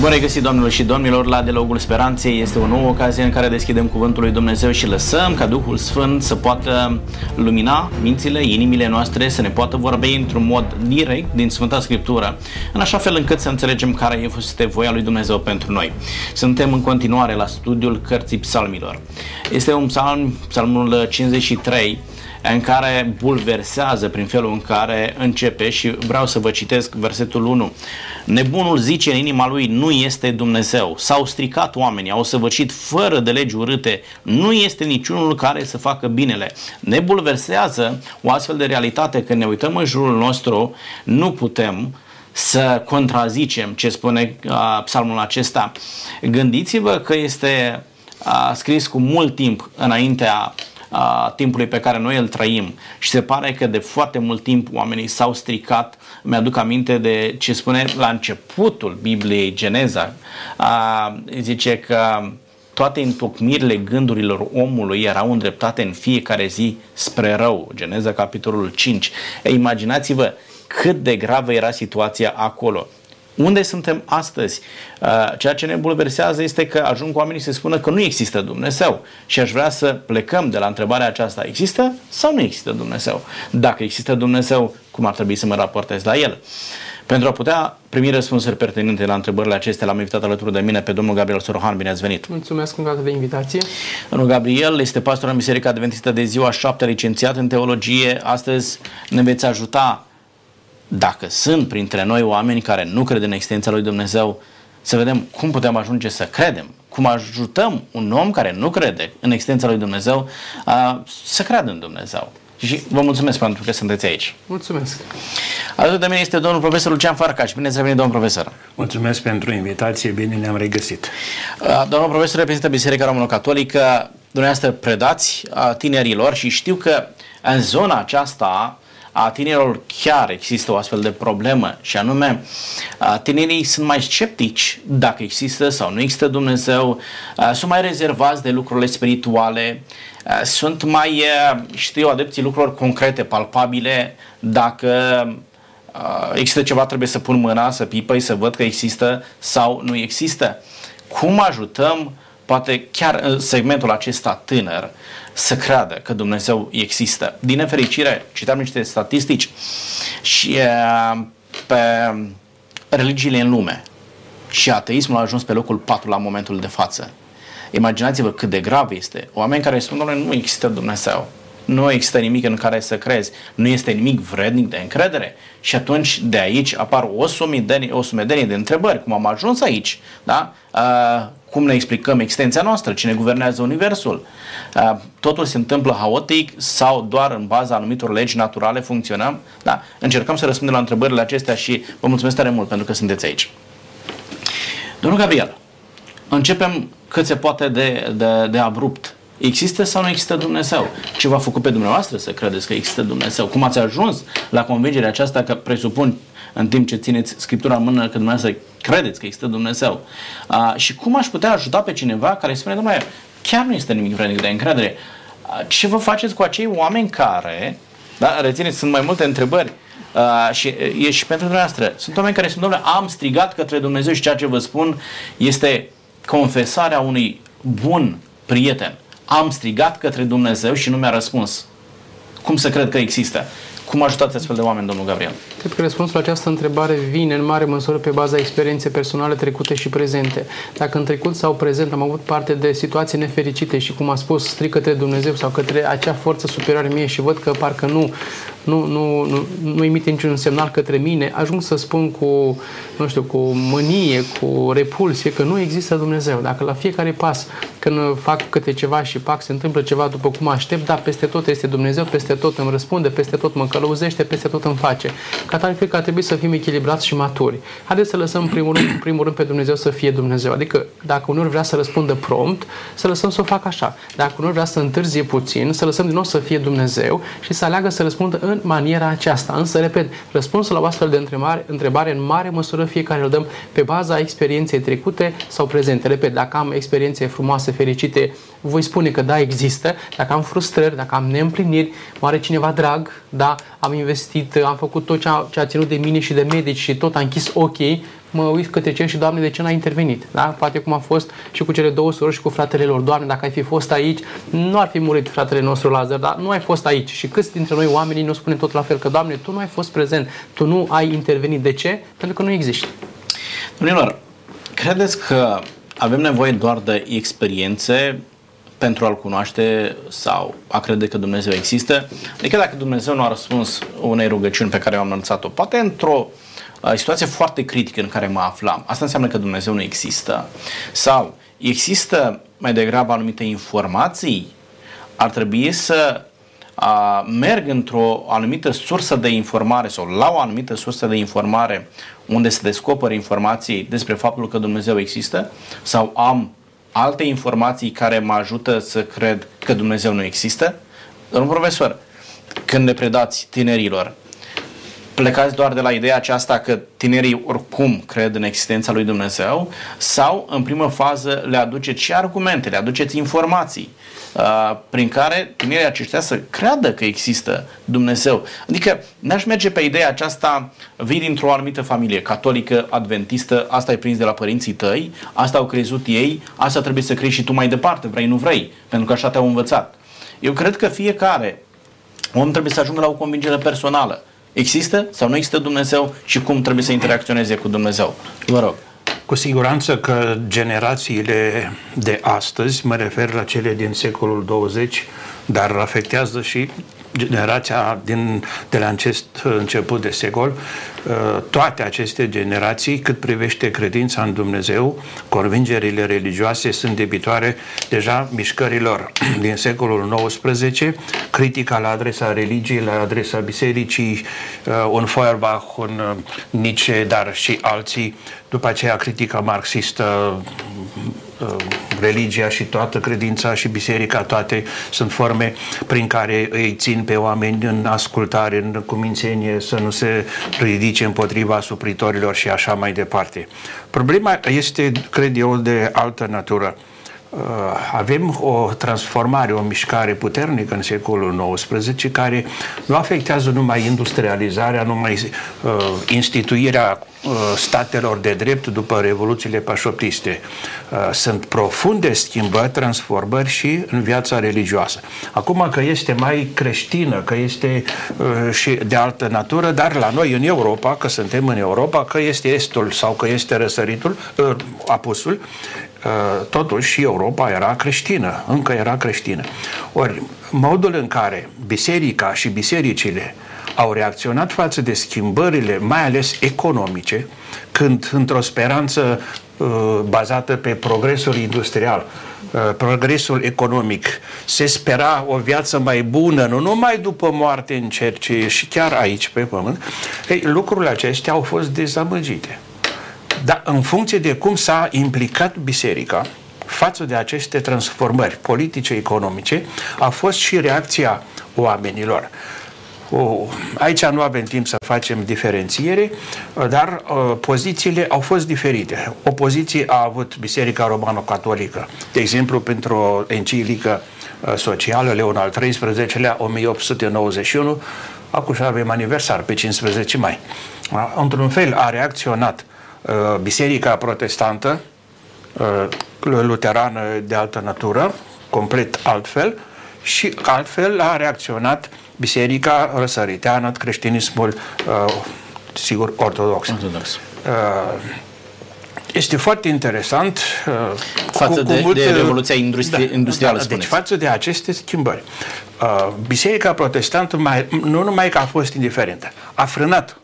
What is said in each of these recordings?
Bun regăsit, domnilor și domnilor, la Dialogul Speranței. Este o nouă ocazie în care deschidem Cuvântul lui Dumnezeu și lăsăm ca Duhul Sfânt să poată lumina mințile, inimile noastre, să ne poată vorbi într-un mod direct din Sfânta Scriptură, în așa fel încât să înțelegem care este voia lui Dumnezeu pentru noi. Suntem în continuare la studiul Cărții Psalmilor. Este un psalm, psalmul 53, în care bulversează prin felul în care începe și vreau să vă citesc versetul 1. Nebunul zice în inima lui, nu este Dumnezeu. S-au stricat oamenii, au săvârșit fără de legi urâte. Nu este niciunul care să facă binele. Ne bulversează o astfel de realitate când ne uităm în jurul nostru, nu putem să contrazicem ce spune uh, psalmul acesta. Gândiți-vă că este uh, scris cu mult timp înaintea a timpului pe care noi îl trăim și se pare că de foarte mult timp oamenii s-au stricat. Mi-aduc aminte de ce spune la începutul Bibliei Geneza. A, zice că toate întocmirile gândurilor omului erau îndreptate în fiecare zi spre rău. Geneza capitolul 5. E, imaginați-vă cât de gravă era situația acolo. Unde suntem astăzi? Uh, ceea ce ne bulversează este că ajung oamenii să spună că nu există Dumnezeu și aș vrea să plecăm de la întrebarea aceasta. Există sau nu există Dumnezeu? Dacă există Dumnezeu, cum ar trebui să mă raportez la El? Pentru a putea primi răspunsuri pertinente la întrebările acestea, l-am invitat alături de mine pe domnul Gabriel Sorohan. Bine ați venit! Mulțumesc încă de invitație! Domnul Gabriel este pastor în Biserica Adventistă de ziua 7, licențiat în teologie. Astăzi ne veți ajuta dacă sunt printre noi oameni care nu cred în existența lui Dumnezeu, să vedem cum putem ajunge să credem, cum ajutăm un om care nu crede în existența lui Dumnezeu să creadă în Dumnezeu. Și vă mulțumesc pentru că sunteți aici. Mulțumesc. Alături de mine este domnul profesor Lucian Farcaș. Bine ați venit, domnul profesor. Mulțumesc pentru invitație, bine ne-am regăsit. Domnul profesor reprezintă Biserica Română-Catolică. Dumneavoastră predați tinerilor și știu că în zona aceasta a tinerilor chiar există o astfel de problemă și anume tinerii sunt mai sceptici dacă există sau nu există Dumnezeu, sunt mai rezervați de lucrurile spirituale, sunt mai, știu, adepții lucrurilor concrete, palpabile, dacă există ceva, trebuie să pun mâna, să pipăi, să văd că există sau nu există. Cum ajutăm, poate chiar în segmentul acesta tânăr, să creadă că Dumnezeu există. Din nefericire, citam niște statistici și pe religiile în lume și ateismul a ajuns pe locul 4 la momentul de față. Imaginați-vă cât de grav este. Oameni care spun, doamne, nu există Dumnezeu. Nu există nimic în care să crezi. Nu este nimic vrednic de încredere. Și atunci de aici apar o sumedenie, o sumedenie de întrebări. Cum am ajuns aici? Da? Uh, cum ne explicăm existența noastră, cine guvernează Universul. Totul se întâmplă haotic sau doar în baza anumitor legi naturale funcționăm? Da? Încercăm să răspundem la întrebările acestea și vă mulțumesc tare mult pentru că sunteți aici. Domnul Gabriel, începem cât se poate de, de, de abrupt. Există sau nu există Dumnezeu? Ce v-a făcut pe dumneavoastră să credeți că există Dumnezeu? Cum ați ajuns la convingerea aceasta că presupun în timp ce țineți Scriptura în mână că dumneavoastră credeți că există Dumnezeu. Uh, și cum aș putea ajuta pe cineva care spune, domnule, chiar nu este nimic vrednic de încredere. Uh, ce vă faceți cu acei oameni care, da, rețineți, sunt mai multe întrebări, Uh, și e și pentru dumneavoastră. Sunt oameni care sunt, domnule, am strigat către Dumnezeu și ceea ce vă spun este confesarea unui bun prieten. Am strigat către Dumnezeu și nu mi-a răspuns. Cum să cred că există? Cum ajutați astfel de oameni, domnul Gabriel? Cred că răspunsul la această întrebare vine în mare măsură pe baza experienței personale trecute și prezente. Dacă în trecut sau prezent am avut parte de situații nefericite și, cum a spus, stric către Dumnezeu sau către acea forță superioară mie și văd că parcă nu, nu, nu, nu, nu emite niciun semnal către mine, ajung să spun cu, nu știu, cu mânie, cu repulsie că nu există Dumnezeu. Dacă la fiecare pas, când fac câte ceva și pac, se întâmplă ceva după cum aștept, da, peste tot este Dumnezeu, peste tot îmi răspunde, peste tot mă călăuzește, peste tot îmi face. Ca tare, cred că ar trebui să fim echilibrați și maturi. Haideți să lăsăm în primul rând, primul rând pe Dumnezeu să fie Dumnezeu. Adică dacă unul vrea să răspundă prompt, să lăsăm să o facă așa. Dacă unul vrea să întârzie puțin, să lăsăm din nou să fie Dumnezeu și să aleagă să răspundă în maniera aceasta. Însă, repet, răspunsul la o astfel de întrebare, întrebare în mare măsură fiecare îl dăm pe baza experienței trecute sau prezente. Repet, dacă am experiențe frumoase, fericite, voi spune că da, există. Dacă am frustrări, dacă am neîmpliniri, mă are cineva drag, da, am investit, am făcut tot ce a, ce a ținut de mine și de medici și tot a închis ochii, mă uit către cer și, Doamne, de ce n-ai intervenit? Da? Poate cum a fost și cu cele două surori și cu fratele lor. Doamne, dacă ai fi fost aici, nu ar fi murit fratele nostru Lazar, dar nu ai fost aici. Și câți dintre noi oamenii nu spunem tot la fel că, Doamne, Tu nu ai fost prezent, Tu nu ai intervenit. De ce? Pentru că nu există. Domnilor, credeți că avem nevoie doar de experiențe pentru a-L cunoaște sau a crede că Dumnezeu există? Adică dacă Dumnezeu nu a răspuns unei rugăciuni pe care eu am înălțat-o, poate într-o uh, situație foarte critică în care mă aflam, asta înseamnă că Dumnezeu nu există? Sau există mai degrabă anumite informații? Ar trebui să a, merg într-o anumită sursă de informare sau la o anumită sursă de informare unde se descoperă informații despre faptul că Dumnezeu există sau am alte informații care mă ajută să cred că Dumnezeu nu există? Domnul profesor, când ne predați tinerilor, plecați doar de la ideea aceasta că tinerii oricum cred în existența lui Dumnezeu sau în primă fază le aduceți și argumente, le aduceți informații uh, prin care tinerii aceștia să creadă că există Dumnezeu. Adică n-aș merge pe ideea aceasta, vii dintr-o anumită familie catolică, adventistă, asta ai prins de la părinții tăi, asta au crezut ei, asta trebuie să crezi și tu mai departe, vrei, nu vrei, pentru că așa te-au învățat. Eu cred că fiecare om trebuie să ajungă la o convingere personală. Există sau nu există Dumnezeu și cum trebuie să interacționeze cu Dumnezeu? Vă rog. Cu siguranță că generațiile de astăzi, mă refer la cele din secolul 20, dar afectează și generația din, de la acest început de secol, uh, toate aceste generații, cât privește credința în Dumnezeu, convingerile religioase sunt debitoare deja mișcărilor. Din secolul XIX, critica la adresa religiei, la adresa bisericii, uh, un Feuerbach, un uh, Nietzsche, dar și alții, după aceea critica marxistă, Uh, religia și toată credința și biserica, toate sunt forme prin care îi țin pe oameni în ascultare, în cumințenie, să nu se ridice împotriva supritorilor și așa mai departe. Problema este, cred eu, de altă natură. Uh, avem o transformare, o mișcare puternică în secolul XIX care nu afectează numai industrializarea, numai uh, instituirea uh, statelor de drept după revoluțiile pașoptiste. Uh, sunt profunde schimbări, transformări și în viața religioasă. Acum că este mai creștină, că este uh, și de altă natură, dar la noi în Europa, că suntem în Europa, că este estul sau că este răsăritul, uh, apusul, Uh, totuși și Europa era creștină, încă era creștină. Ori, modul în care biserica și bisericile au reacționat față de schimbările, mai ales economice, când într-o speranță uh, bazată pe progresul industrial, uh, progresul economic, se spera o viață mai bună, nu numai după moarte în cer, ci și chiar aici pe pământ, ei, lucrurile acestea au fost dezamăgite. Dar în funcție de cum s-a implicat biserica față de aceste transformări politice, economice, a fost și reacția oamenilor. O, aici nu avem timp să facem diferențiere, dar uh, pozițiile au fost diferite. O poziție a avut Biserica Romano-Catolică, de exemplu, pentru o enciclică uh, socială, Leon al XIII-lea, 1891, acum și avem aniversar, pe 15 mai. Într-un fel a reacționat Uh, biserica protestantă, uh, luterană de altă natură, complet altfel, și altfel a reacționat biserica răsăriteană, creștinismul, uh, sigur, ortodox. ortodox. Este foarte interesant față cu, cu de, mult, de revoluția industri- da, industrială. Da, deci față de aceste schimbări. Biserica protestantă mai, nu numai că a fost indiferentă, a frânat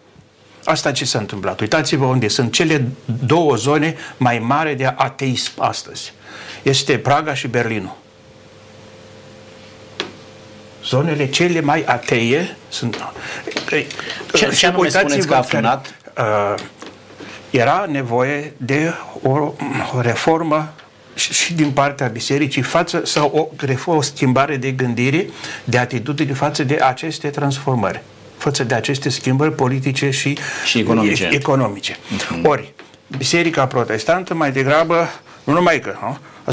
Asta ce s-a întâmplat. Uitați-vă unde sunt cele două zone mai mari de ateism astăzi. Este Praga și Berlinul. Zonele cele mai atee sunt... Ce, ce anume spuneți că a frânat? Uh, era nevoie de o, o reformă și din partea bisericii față sau o, o schimbare de gândire, de atitudine față de aceste transformări față de aceste schimbări politice și, și economice. economice. Mm-hmm. Ori, Biserica Protestantă mai degrabă, nu numai că,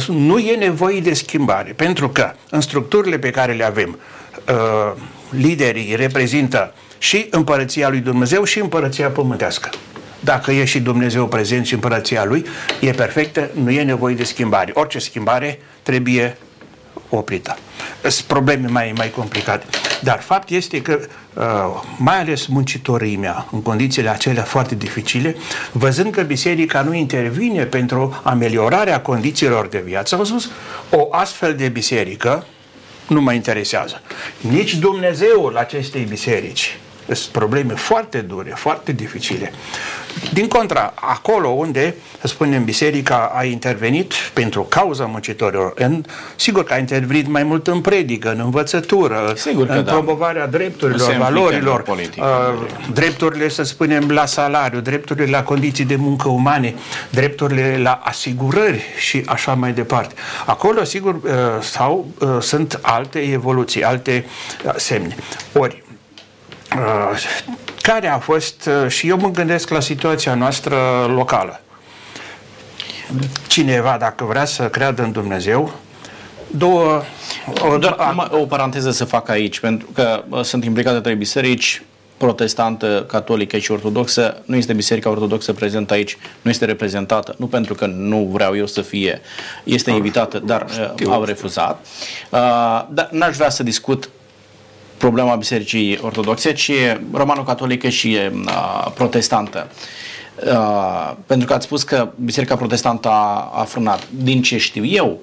nu, nu e nevoie de schimbare, pentru că în structurile pe care le avem, uh, liderii reprezintă și împărăția lui Dumnezeu și împărăția pământească. dacă e și Dumnezeu prezent și împărăția Lui, e perfectă, nu e nevoie de schimbare. Orice schimbare trebuie oprită. Sunt probleme mai, mai complicate. Dar fapt este că, uh, mai ales muncitorii mea, în condițiile acelea foarte dificile, văzând că biserica nu intervine pentru ameliorarea condițiilor de viață, au spus, o astfel de biserică nu mă interesează. Nici Dumnezeul acestei biserici sunt probleme foarte dure, foarte dificile. Din contra, acolo unde, să spunem, biserica a intervenit pentru cauza muncitorilor, în, sigur că a intervenit mai mult în predică, în învățătură, sigur în da. promovarea drepturilor, valorilor, politică, uh, drepturile, să spunem, la salariu, drepturile la condiții de muncă umane, drepturile la asigurări și așa mai departe. Acolo, sigur, uh, sau uh, sunt alte evoluții, alte uh, semne. Ori, Uh, care a fost, uh, și eu mă gândesc la situația noastră locală. Cineva, dacă vrea să creadă în Dumnezeu, două... O, Doar o, o paranteză să fac aici, pentru că uh, sunt implicate trei biserici, protestantă, catolică și ortodoxă. Nu este biserica ortodoxă prezentă aici, nu este reprezentată, nu pentru că nu vreau eu să fie, este invitată, dar uh, au refuzat. Uh, dar n-aș vrea să discut problema Bisericii Ortodoxe, ci romano-catolică și uh, protestantă. Uh, pentru că ați spus că Biserica Protestantă a, a frânat. Din ce știu eu,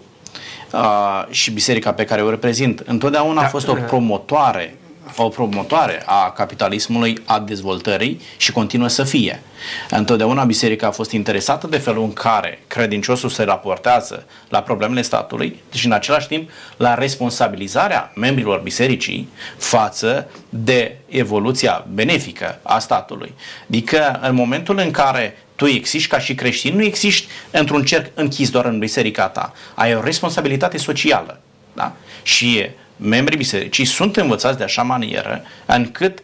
uh, și biserica pe care o reprezint, întotdeauna da, a fost o promotoare o promotoare a capitalismului, a dezvoltării și continuă să fie. Întotdeauna biserica a fost interesată de felul în care credinciosul se raportează la problemele statului și în același timp la responsabilizarea membrilor bisericii față de evoluția benefică a statului. Adică în momentul în care tu existi ca și creștin, nu existi într-un cerc închis doar în biserica ta. Ai o responsabilitate socială. Da? Și membrii bisericii sunt învățați de așa manieră încât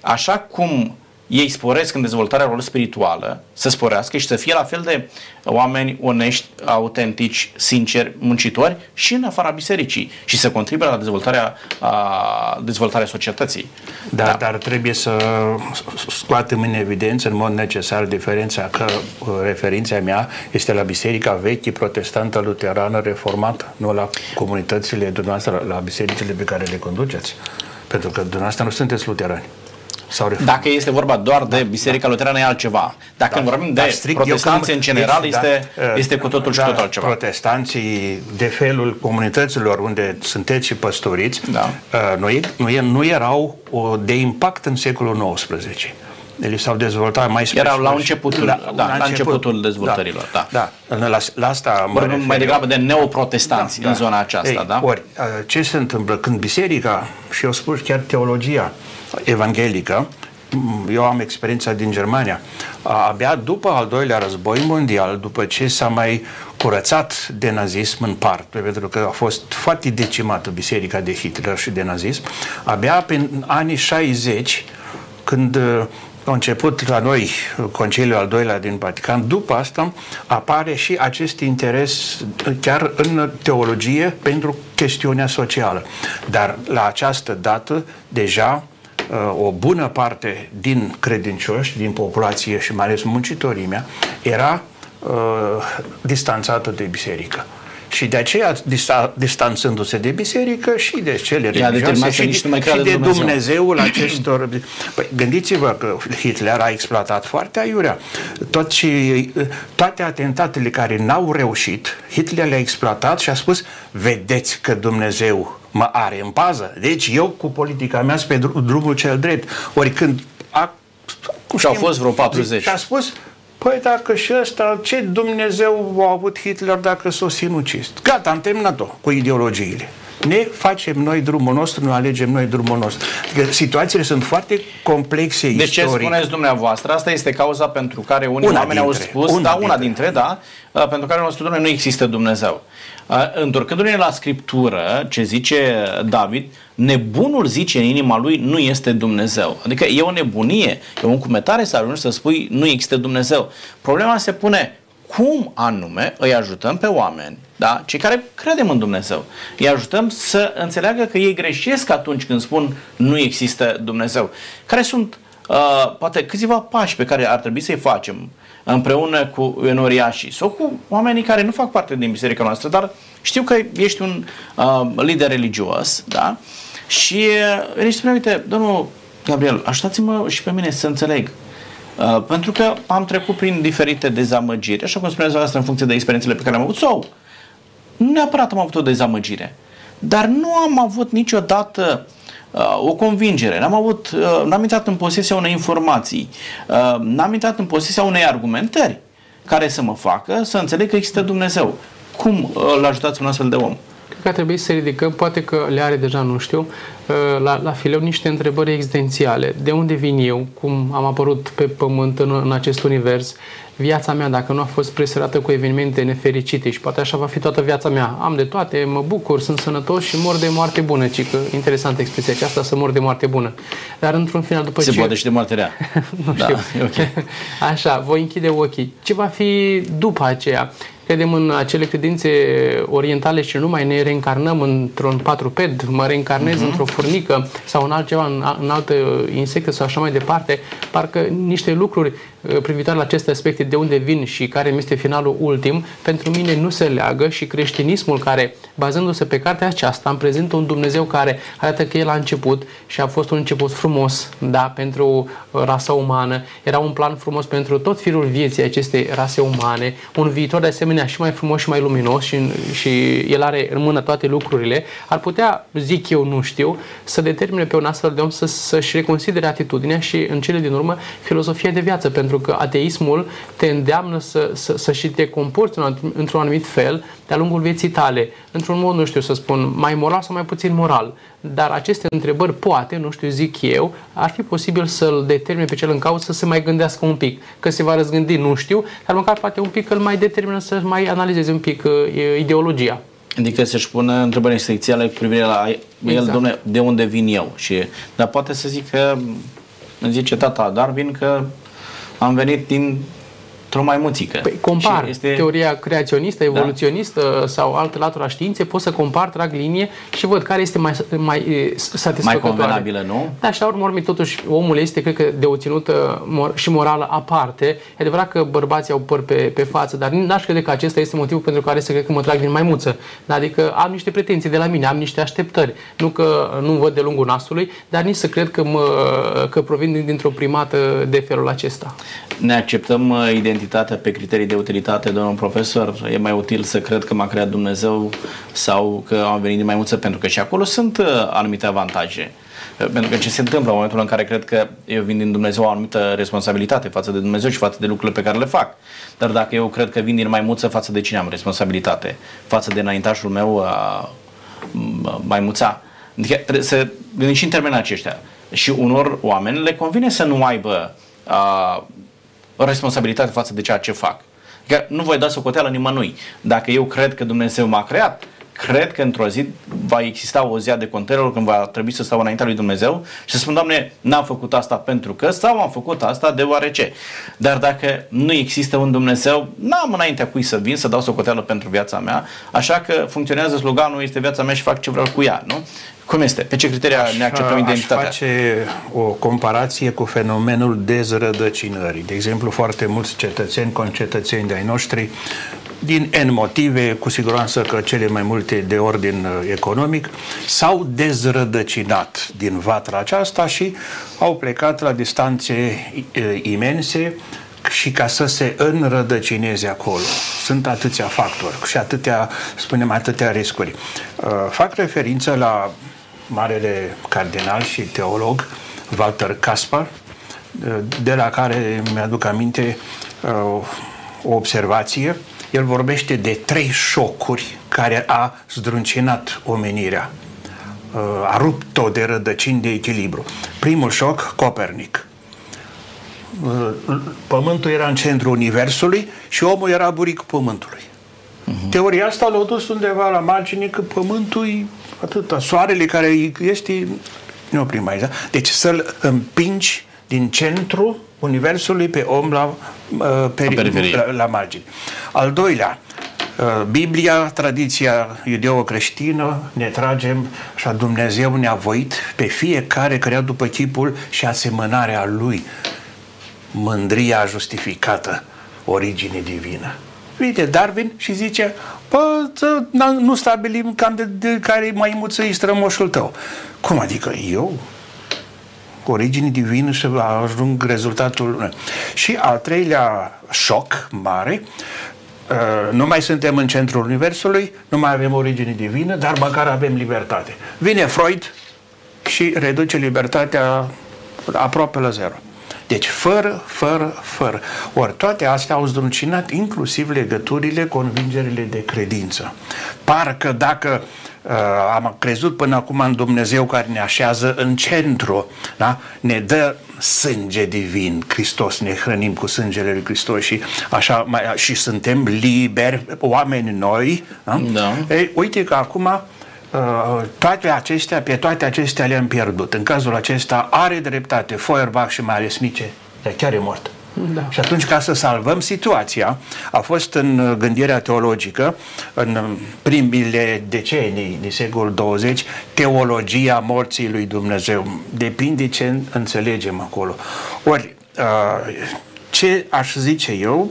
așa cum ei sporesc în dezvoltarea lor spirituală, să sporească și să fie la fel de oameni onești, autentici, sinceri, muncitori și în afara bisericii și să contribuie la dezvoltarea, a, dezvoltarea societății. Da, da, dar trebuie să scoatem în evidență în mod necesar diferența că uh, referința mea este la biserica veche, protestantă, luterană, reformată, nu la comunitățile dumneavoastră, la bisericile pe care le conduceți. Pentru că dumneavoastră nu sunteți luterani. Sau Dacă este vorba doar de da, Biserica da. Luterană, e altceva. Dacă da, vorbim de protestanți în general, deci, este, da, este cu totul da, și totul altceva. Protestanții de felul comunităților unde sunteți și păstoriți, da. uh, nu, nu, nu erau de impact în secolul XIX. Ele s-au dezvoltat mai specific. Erau la începutul, da, da, la, la începutul dezvoltărilor. Da, da. da. La, la asta mă refer, mai degrabă de neoprotestanți da, în da. zona aceasta. Ei, da? Ori, uh, ce se întâmplă când biserica, și eu spun chiar teologia, evanghelică, eu am experiența din Germania, abia după al doilea război mondial, după ce s-a mai curățat de nazism în parte, pentru că a fost foarte decimată biserica de Hitler și de nazism, abia pe anii 60, când a început la noi Conciliul al doilea din Vatican, după asta apare și acest interes chiar în teologie pentru chestiunea socială. Dar la această dată deja o bună parte din credincioși, din populație și mai ales muncitorii mea, era uh, distanțată de biserică. Și de aceea, distanțându-se de biserică și de cele religioase și, și de Dumnezeu. Dumnezeul acestor... Păi, gândiți-vă că Hitler a exploatat foarte aiurea. Tot și, toate atentatele care n-au reușit, Hitler le-a exploatat și a spus, vedeți că Dumnezeu mă are în pază. Deci eu cu politica mea sunt pe drumul cel drept. Ori când a, și au fost vreo 40. Și a spus, Păi dacă și ăsta, ce Dumnezeu a avut Hitler dacă s-o sinucis? Gata, am terminat-o cu ideologiile. Ne facem noi drumul nostru, nu alegem noi drumul nostru. Adică situațiile sunt foarte complexe De istoric. ce spuneți dumneavoastră? Asta este cauza pentru care unii una oameni dintre, au spus, una da, una dintre, dintre da, uh, pentru care au spus, nu există Dumnezeu. Uh, întorcându-ne la Scriptură, ce zice David, nebunul zice în inima lui nu este Dumnezeu. Adică e o nebunie, e o încumetare să ajungi să spui nu există Dumnezeu. Problema se pune cum anume îi ajutăm pe oameni, da? cei care credem în Dumnezeu, îi ajutăm să înțeleagă că ei greșesc atunci când spun nu există Dumnezeu. Care sunt uh, poate câțiva pași pe care ar trebui să-i facem împreună cu enoriașii sau cu oamenii care nu fac parte din biserica noastră, dar știu că ești un uh, lider religios, da? Și uh, spune, uite, domnul Gabriel, ajutați-mă și pe mine să înțeleg. Uh, pentru că am trecut prin diferite dezamăgiri, așa cum spuneați dumneavoastră, în funcție de experiențele pe care am avut, sau nu neapărat am avut o dezamăgire, dar nu am avut niciodată uh, o convingere, n-am avut, uh, n-am intrat în posesia unei informații, uh, n-am intrat în posesia unei argumentări care să mă facă să înțeleg că există Dumnezeu. Cum uh, îl ajutați un astfel de om? Cred că ar trebui să ridicăm, poate că le are deja, nu știu, uh, la, la fileu niște întrebări existențiale. De unde vin eu? Cum am apărut pe pământ în, în acest univers? Viața mea, dacă nu a fost presărată cu evenimente nefericite și poate așa va fi toată viața mea. Am de toate, mă bucur, sunt sănătos și mor de moarte bună. Ci că interesantă expresia aceasta, să mor de moarte bună. Dar într-un final, după Se ce... poate și de moarte rea. nu Da, știu. e ok. Așa, voi închide ochii. Ce va fi după aceea? Credem în acele credințe orientale și nu mai ne reîncarnăm într-un patruped, mă reîncarnez uh-huh. într-o furnică sau în altceva, în, în altă insectă sau așa mai departe. Parcă niște lucruri uh, privitoare la aceste aspecte, de unde vin și care mi este finalul ultim, pentru mine nu se leagă și creștinismul care, bazându-se pe cartea aceasta, îmi prezintă un Dumnezeu care arată că El a început și a fost un început frumos, da, pentru uh, rasa umană. Era un plan frumos pentru tot firul vieții acestei rase umane, un viitor de asemenea și mai frumos și mai luminos și, și El are în mână toate lucrurile, ar putea, zic eu, nu știu, să determine pe un astfel de om să, să-și reconsidere atitudinea și, în cele din urmă, filozofia de viață, pentru că ateismul te îndeamnă să, să, să și te comporți într-un anumit fel de-a lungul vieții tale, într-un mod, nu știu să spun, mai moral sau mai puțin moral. Dar aceste întrebări, poate, nu știu, zic eu, ar fi posibil să-l determine pe cel în cauză să se mai gândească un pic. Că se va răzgândi, nu știu, dar măcar poate un pic îl mai determină să mai analizeze un pic uh, ideologia. Adică să-și pună întrebări esențiale cu privire la el, Exact. domne, de unde vin eu. Și, dar poate să zic că, îmi zice tata Darwin că am venit din într-o maimuțică. Păi compar Și este... teoria creaționistă, evoluționistă da. sau altă latură a științei, pot să compar, trag linie și văd care este mai, mai e, satisfăcătoare. Mai convenabilă, nu? Da, și la urmă, urmei, totuși, omul este, cred că, de o ținută mor- și morală aparte. E adevărat că bărbații au păr pe, pe față, dar n-aș crede că acesta este motivul pentru care să cred că mă trag din maimuță. Da, adică am niște pretenții de la mine, am niște așteptări. Nu că nu văd de lungul nasului, dar nici să cred că, mă, că provin dintr-o primată de felul acesta. Ne acceptăm uh, identitatea pe criterii de utilitate, domnul profesor? E mai util să cred că m-a creat Dumnezeu sau că am venit din maimuță? Pentru că și acolo sunt uh, anumite avantaje. Uh, Pentru că ce se întâmplă în momentul în care cred că eu vin din Dumnezeu o anumită responsabilitate față de Dumnezeu și față de lucrurile pe care le fac. Dar dacă eu cred că vin din maimuță, față de cine am responsabilitate? Față de înaintașul meu, a, m- maimuța. Adică trebuie să gândim și în termenii aceștia. Și unor oameni le convine să nu aibă a, o responsabilitate față de ceea ce fac. Adică nu voi da socoteală nimănui. Dacă eu cred că Dumnezeu m-a creat, cred că într-o zi va exista o zi de contelor când va trebui să stau înaintea lui Dumnezeu și să spun, Doamne, n-am făcut asta pentru că sau am făcut asta deoarece. Dar dacă nu există un Dumnezeu, n-am înaintea cui să vin să dau socoteală pentru viața mea, așa că funcționează sloganul este viața mea și fac ce vreau cu ea, nu? Cum este? Pe ce criteria ne acceptăm identitatea? Aș face o comparație cu fenomenul dezrădăcinării. De exemplu, foarte mulți cetățeni, concetățeni de-ai noștri, din N motive, cu siguranță că cele mai multe de ordin uh, economic, s-au dezrădăcinat din vatra aceasta și au plecat la distanțe uh, imense și ca să se înrădăcineze acolo. Sunt atâția factori și atâtea, spunem, atâtea riscuri. Uh, fac referință la marele cardinal și teolog Walter Kaspar, de la care mi-aduc aminte uh, o observație. El vorbește de trei șocuri care a zdruncinat omenirea. Uh, a rupt-o de rădăcini de echilibru. Primul șoc, Copernic. Uh, Pământul era în centrul Universului și omul era buricul Pământului. Uh-huh. Teoria asta l-a dus undeva la margine că Pământul e atâta. Soarele care este... Nu oprim aici, da? Deci să-l împingi din centru Universului pe om la, uh, peri- periferie. la, la margine. Al doilea, Uh, Biblia, tradiția iudeo-creștină, ne tragem și Dumnezeu ne-a voit pe fiecare crea după chipul și asemănarea Lui. Mândria justificată, origine divină. Uite, Darwin și zice, bă, nu stabilim cam de, de care mai muță strămoșul tău. Cum adică eu? origine divină și ajung rezultatul. Și al treilea șoc mare, uh, nu mai suntem în centrul Universului, nu mai avem origine divină, dar măcar avem libertate. Vine Freud și reduce libertatea aproape la zero. Deci fără, fără, fără. Ori toate astea au zdruncinat inclusiv legăturile, convingerile de credință. Parcă dacă uh, am crezut până acum în Dumnezeu care ne așează în centru, da? ne dă sânge divin, Hristos, ne hrănim cu sângele lui Hristos și așa mai, și suntem liberi, oameni noi. Da? Da. Ei, uite că acum uh, toate acestea, pe toate acestea le-am pierdut. În cazul acesta are dreptate Feuerbach și mai ales Nietzsche, dar chiar e mort. Da. Și atunci, ca să salvăm situația, a fost în gândirea teologică, în primile decenii din secolul 20, teologia morții lui Dumnezeu. Depinde ce înțelegem acolo. Ori, ce aș zice eu,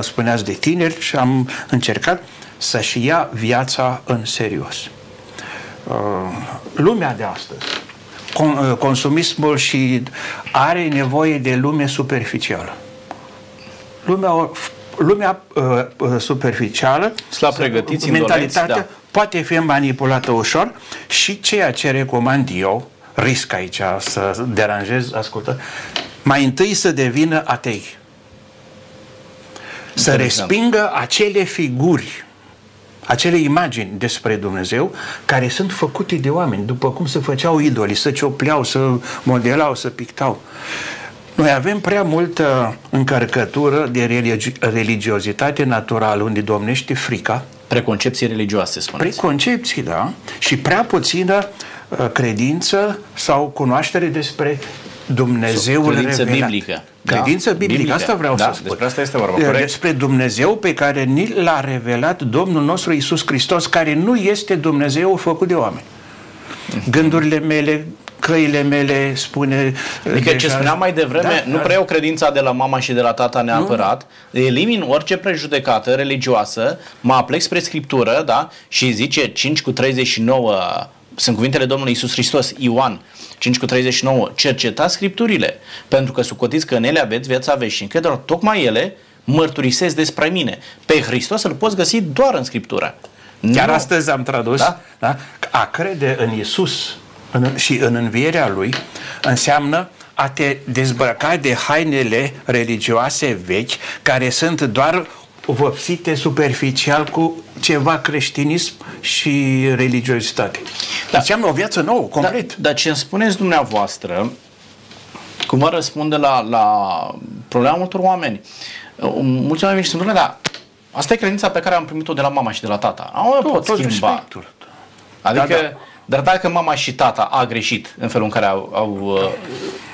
spuneați de tineri și am încercat să-și ia viața în serios. Lumea de astăzi Uh, consumismul și are nevoie de lume superficială. Lumea, lumea uh, uh superficială, Slab pregătiți, mentalitatea da. poate fi manipulată ușor și ceea ce recomand eu, risc aici să deranjez, ascultă, mai întâi să devină atei. Să respingă acele figuri acele imagini despre Dumnezeu care sunt făcute de oameni, după cum se făceau idoli, să ciopleau, să modelau, să pictau. Noi avem prea multă încărcătură de religi- religiozitate naturală unde domnește frica. Preconcepții religioase, spuneți. Preconcepții, da. Și prea puțină uh, credință sau cunoaștere despre Dumnezeul credință revelat. biblică. Credință da, biblică, biblică, asta vreau da, să spun. Despre asta este vorba. Corect. Despre Dumnezeu pe care ni l-a revelat Domnul nostru Isus Hristos, care nu este Dumnezeu făcut de oameni. Gândurile mele, căile mele, spune... Adică deja, ce spuneam mai devreme, da, nu preiau credința de la mama și de la tata neapărat, nu. elimin orice prejudecată religioasă, mă aplec spre Scriptură, da, și zice 5 cu 39 sunt cuvintele Domnului Isus Hristos, Ioan 5 cu 39, cercetați Scripturile, pentru că sucotiți că în ele aveți viața veșnică, dar tocmai ele mărturisesc despre mine. Pe Hristos îl poți găsi doar în Scriptură. Chiar nu. astăzi am tradus, da? Da? a crede în Isus în, și în învierea Lui înseamnă a te dezbrăca de hainele religioase vechi, care sunt doar vopsite superficial cu ceva creștinism și religiozitate. Da. Înseamnă o viață nouă, complet. Da, dar ce îmi spuneți dumneavoastră, cum vă răspunde la, la problema multor oameni. Mulți oameni sunt dar asta e credința pe care am primit-o de la mama și de la tata. Nu pot schimba. Respectul. Adică da, da. Dar dacă mama și tata a greșit în felul în care au, au uh,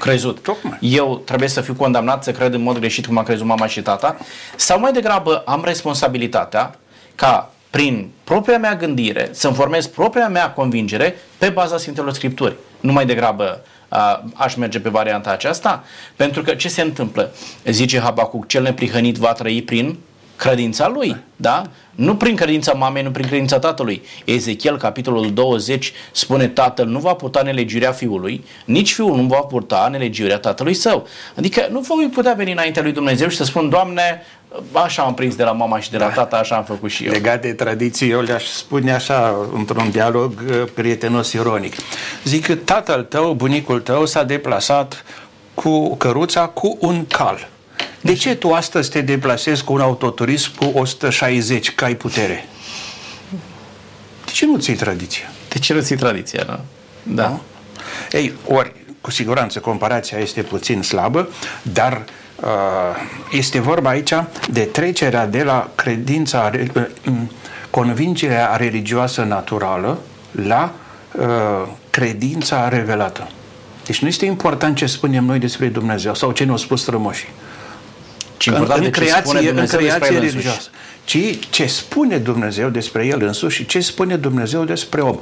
crezut, Tocmai. eu trebuie să fiu condamnat să cred în mod greșit cum a crezut mama și tata, sau mai degrabă am responsabilitatea ca prin propria mea gândire să-mi formez propria mea convingere pe baza Sfintelor Scripturi. Nu mai degrabă uh, aș merge pe varianta aceasta, pentru că ce se întâmplă? Zice Habacuc, cel neprihănit va trăi prin credința lui, da? Nu prin credința mamei, nu prin credința tatălui. Ezechiel, capitolul 20, spune tatăl nu va purta nelegiuirea fiului, nici fiul nu va purta nelegiuirea tatălui său. Adică nu voi putea veni înaintea lui Dumnezeu și să spun, Doamne, așa am prins de la mama și de la da. tata, așa am făcut și eu. Legat de tradiții, eu le-aș spune așa, într-un dialog uh, prietenos ironic. Zic că tatăl tău, bunicul tău s-a deplasat cu căruța cu un cal de ce tu astăzi te deplasezi cu un autoturism cu 160 cai putere? De ce nu ții tradiția? De ce nu ții tradiția, da? Da. da? Ei, ori, cu siguranță, comparația este puțin slabă, dar uh, este vorba aici de trecerea de la credința, uh, convingerea religioasă naturală la uh, credința revelată. Deci nu este important ce spunem noi despre Dumnezeu sau ce ne-au spus strămoșii ci important în de ce spune creație, în Dumnezeu despre creație el însuși. religioasă, ci ce spune Dumnezeu despre el însuși și ce spune Dumnezeu despre om.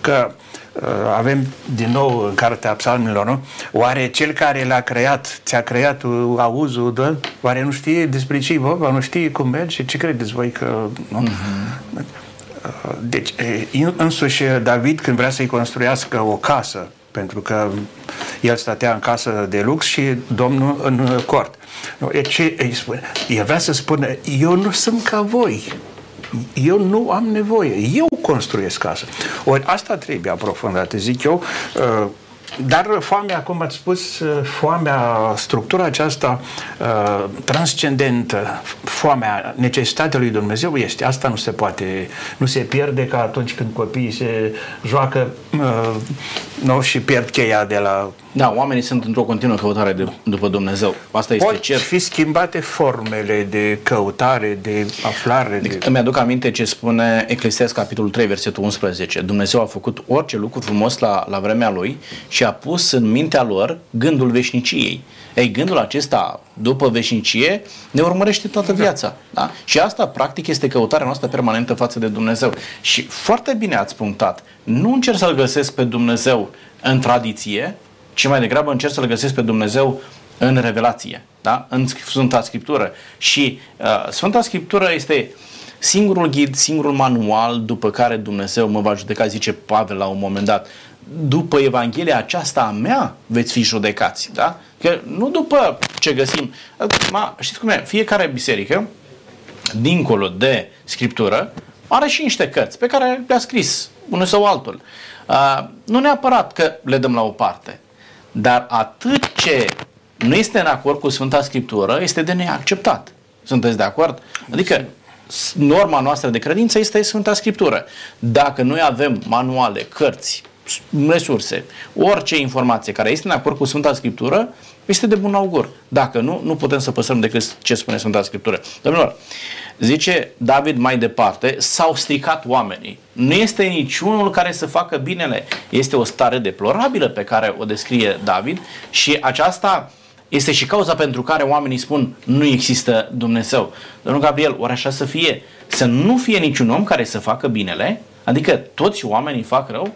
Că uh, avem din nou în cartea psalmilor, nu? Oare cel care l-a creat, ți-a creat uh, auzul, da? oare nu știe despre ce e vorba, nu știe cum merge? Ce credeți voi că... Nu? Uh, Deci, e, însuși David, când vrea să-i construiască o casă, pentru că el stătea în casă de lux și domnul în cort. Nu, e ce îi spune? El vrea să spună, eu nu sunt ca voi. Eu nu am nevoie. Eu construiesc casă. Ori asta trebuie aprofundată, zic eu. Uh, Dar foamea, cum ați spus, uh, foamea, structura aceasta uh, transcendentă, foamea, necesitatea lui Dumnezeu este. Asta nu se poate, nu se pierde ca atunci când copiii se joacă uh, nu, și pierd cheia de la Da, oamenii sunt într-o continuă căutare de, după Dumnezeu. Asta este Pot cert. fi schimbate formele de căutare, de aflare. De... Îmi aduc aminte ce spune Eclesiastes capitolul 3, versetul 11. Dumnezeu a făcut orice lucru frumos la, la vremea lui și a pus în mintea lor gândul veșniciei. Ei, gândul acesta, după veșnicie, ne urmărește toată viața. Da? Și asta, practic, este căutarea noastră permanentă față de Dumnezeu. Și foarte bine ați punctat. Nu încerc să-L găsesc pe Dumnezeu în tradiție, ci mai degrabă încerc să-L găsesc pe Dumnezeu în revelație, da? în Sfânta Scriptură. Și uh, Sfânta Scriptură este singurul ghid, singurul manual după care Dumnezeu mă va judeca, zice Pavel la un moment dat. După Evanghelia aceasta a mea veți fi judecați, da? Că nu după ce găsim. Ma, știți cum e? Fiecare biserică, dincolo de Scriptură, are și niște cărți pe care le-a scris unul sau altul. Uh, nu neapărat că le dăm la o parte, dar atât ce nu este în acord cu Sfânta Scriptură este de neacceptat. Sunteți de acord? Adică s- norma noastră de credință este Sfânta Scriptură. Dacă noi avem manuale, cărți, s- resurse, orice informație care este în acord cu Sfânta Scriptură, este de bun augur. Dacă nu, nu putem să păsăm decât ce spune Sfânta Scriptură. Domnilor, zice David mai departe, s-au stricat oamenii. Nu este niciunul care să facă binele. Este o stare deplorabilă pe care o descrie David și aceasta este și cauza pentru care oamenii spun nu există Dumnezeu. Domnul Gabriel, ori așa să fie? Să nu fie niciun om care să facă binele? Adică toți oamenii fac rău?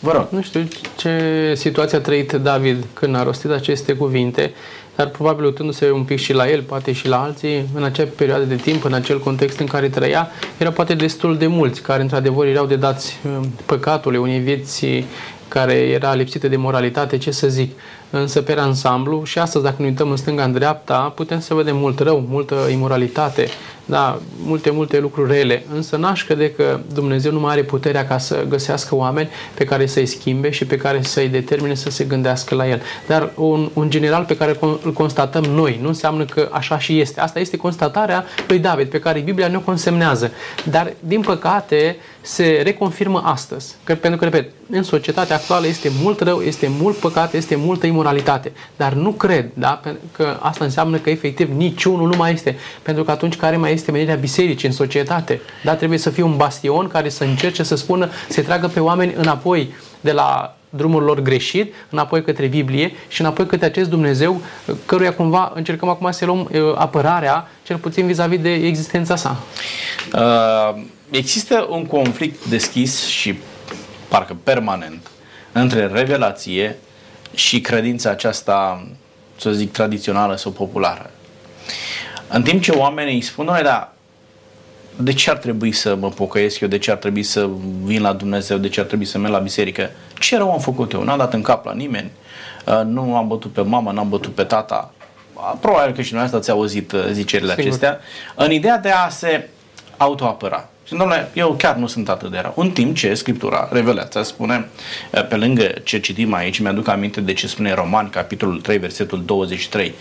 Vă rog. Nu știu ce situație a trăit David când a rostit aceste cuvinte, dar probabil uitându-se un pic și la el, poate și la alții, în acea perioadă de timp, în acel context în care trăia, erau poate destul de mulți care într-adevăr erau de dați uh, păcatului unei vieți care era lipsită de moralitate, ce să zic. Însă, pe ansamblu, și astăzi, dacă ne uităm în stânga, în dreapta, putem să vedem mult rău, multă imoralitate, da, multe, multe lucruri rele. Însă n-aș crede că Dumnezeu nu mai are puterea ca să găsească oameni pe care să-i schimbe și pe care să-i determine să se gândească la El. Dar un, un general pe care îl constatăm noi, nu înseamnă că așa și este. Asta este constatarea lui David, pe care Biblia ne-o consemnează. Dar, din păcate, se reconfirmă astăzi. Că, pentru că, repet, în societatea actuală este mult rău, este mult păcat, este multă imoralitate. Dar nu cred da? că asta înseamnă că efectiv niciunul nu mai este. Pentru că atunci care mai este menirea bisericii în societate? Da? Trebuie să fie un bastion care să încerce să spună, să tragă pe oameni înapoi de la drumul lor greșit, înapoi către Biblie și înapoi către acest Dumnezeu căruia cumva încercăm acum să luăm uh, apărarea, cel puțin vis-a-vis de existența sa. Uh, există un conflict deschis și parcă permanent între revelație și credința aceasta, să zic, tradițională sau populară. În timp ce oamenii îi spun, noi, da, de ce ar trebui să mă pocăiesc eu, de ce ar trebui să vin la Dumnezeu, de ce ar trebui să merg la biserică? Ce rău am făcut eu? N-am dat în cap la nimeni, uh, nu am bătut pe mama, n-am bătut pe tata. Probabil că și noi asta ați auzit uh, zicerile Sigur. acestea. În ideea de a se autoapăra. Și, domnule, eu chiar nu sunt atât de rău. În timp ce Scriptura, Revelația, spune, uh, pe lângă ce citim aici, mi-aduc aminte de ce spune Roman, capitolul 3, versetul 23.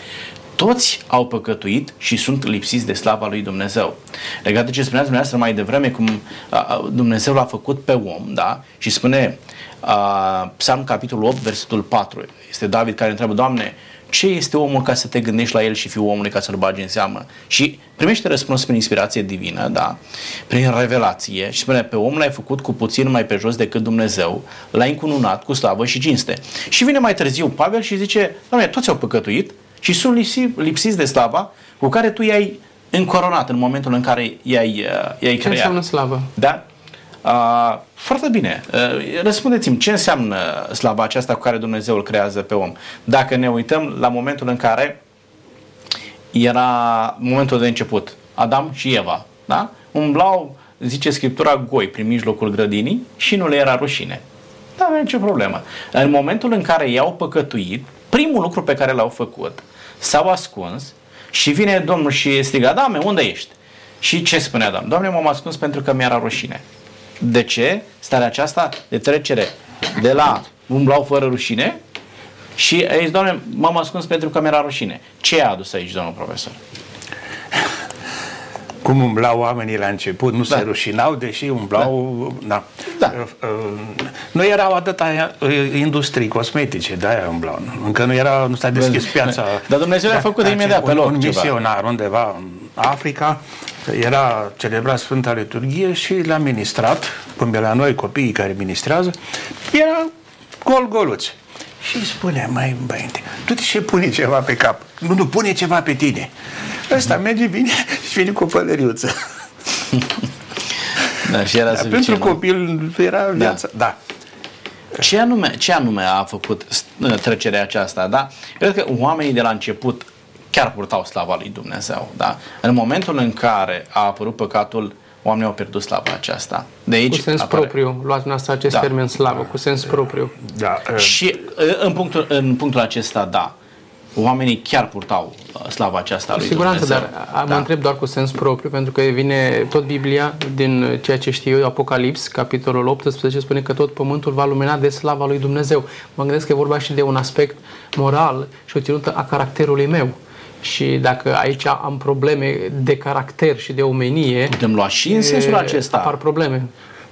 Toți au păcătuit și sunt lipsiți de slava lui Dumnezeu. Legat de ce spuneați dumneavoastră mai devreme, cum a, a, Dumnezeu l-a făcut pe om, da? Și spune a, Psalm capitolul 8, versetul 4. Este David care întreabă, Doamne, ce este omul ca să te gândești la el și fiul omului ca să-l bagi în seamă? Și primește răspuns prin inspirație divină, da? Prin revelație și spune, pe om l-ai făcut cu puțin mai pe jos decât Dumnezeu, l-ai încununat cu slavă și cinste. Și vine mai târziu Pavel și zice, Doamne, toți au păcătuit și sunt lipsi, lipsiți de slava cu care tu i-ai încoronat în momentul în care i-ai, uh, i-ai Ce creat. înseamnă slavă? Da? Uh, foarte bine. Uh, răspundeți-mi, ce înseamnă slava aceasta cu care Dumnezeu îl creează pe om? Dacă ne uităm la momentul în care era momentul de început, Adam și Eva, da? Umblau, zice Scriptura, goi prin mijlocul grădinii și nu le era rușine. Nu avea nicio problemă. În momentul în care i-au păcătuit, primul lucru pe care l-au făcut, s-au ascuns și vine Domnul și strigă, Adame, unde ești? Și ce spune Adam? Doamne, m-am ascuns pentru că mi-era rușine. De ce? Starea aceasta de trecere de la umblau fără rușine și aici, Doamne, m-am ascuns pentru că mi-era rușine. Ce a adus aici, domnul profesor? Cum umblau oamenii la început, nu Da. se rușinau, deși umblau... Da. Da. Uh, uh, Nu erau atâta uh, industrii cosmetice, de-aia umblau. Încă nu era, nu s-a deschis piața. Dar Dumnezeu le-a făcut de imediat, pe un, loc, Un ceva. misionar undeva în Africa era celebrat Sfânta Liturghie și l-a ministrat, cum e la noi copiii care ministrează, era gol-goluț. Și îi spune, mai băiete, tu te și pune ceva pe cap. Nu, nu, pune ceva pe tine. Ăsta merge bine și vine cu o pălăriuță. Da, și era Dar suficient, pentru nu? copil era viața. Da. Ce anume, ce anume a făcut st- trecerea aceasta, da? Cred că oamenii de la început chiar purtau slava lui Dumnezeu, da? În momentul în care a apărut păcatul, oamenii au pierdut slava aceasta. De aici Cu sens apare. propriu. Luați dumneavoastră acest Da. termen slavă, cu sens propriu. da. uh, Și uh, în punctul, în punctul acesta, da, oamenii chiar purtau uh, slava aceasta Cu lui siguranță, Dumnezeu. dar a- mă da. întreb doar cu sens propriu, pentru că vine tot Biblia, din ceea ce știu eu, Apocalips, capitolul 18, spune că tot pământul va lumina de slava lui Dumnezeu. Mă gândesc că e vorba și de un aspect moral și o ținută a caracterului meu. Și dacă aici am probleme de caracter și de omenie, Putem lua și în sensul e, acesta. apar probleme.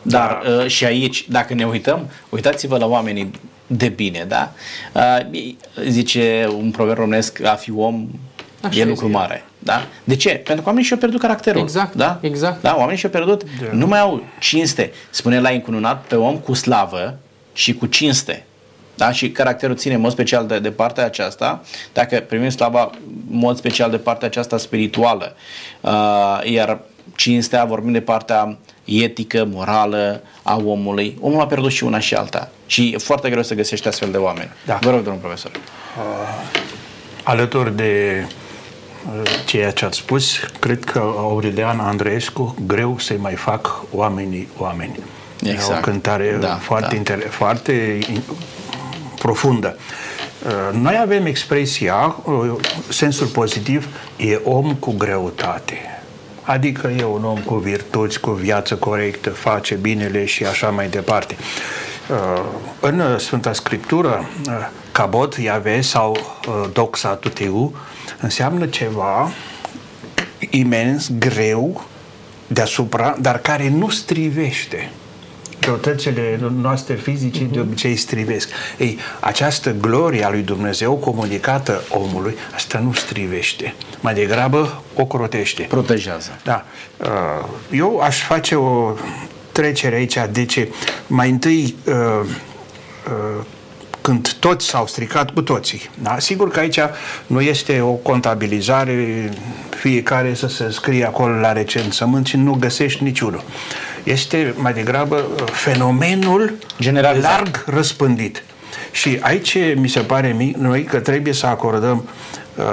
Dar uh, și aici, dacă ne uităm, uitați-vă la oamenii de bine, da? Uh, zice un proverb românesc, a fi om Așa e este. lucru mare. Da? De ce? Pentru că oamenii și-au pierdut caracterul. Exact, Da? exact. Da, oamenii și-au pierdut, nu mai au cinste. Spune la încununat pe om cu slavă și cu cinste. Da? Și caracterul ține în mod special de, de partea aceasta, dacă primim slava în mod special de partea aceasta spirituală, uh, iar cinstea vorbim de partea etică, morală a omului, omul a pierdut și una și alta. Și e foarte greu să găsești astfel de oameni. Da. Vă rog, domnul profesor. Alături de uh, ceea ce ați spus, cred că Aurelian Andreescu greu să-i mai fac oamenii oameni. E Exact. o cântare Da, foarte, da. inter- foarte in- profundă. Uh, Noi avem expresia, uh, sensul pozitiv, e om cu greutate. Adică e un om cu virtuți, cu viață corectă, face binele și așa mai departe. Uh, În Sfânta Scriptură, uh, cabot, Iave sau uh, doxa tuteu înseamnă ceva imens, greu, deasupra, dar care nu strivește. Greutățile noastre fizice de obicei strivesc. Ei, această glorie a lui Dumnezeu comunicată omului, asta nu strivește. Mai degrabă o crotește. Protejează. Da. Uh, Eu aș face o trecere aici. De ce? Mai întâi, uh, uh, când toți s-au stricat cu toții. Da? Sigur că aici nu este o contabilizare, fiecare să se scrie acolo la recensământ și nu găsești niciunul. Este mai degrabă uh, fenomenul Generalizat. larg răspândit. Și aici mi se pare mie, noi că trebuie să acordăm uh,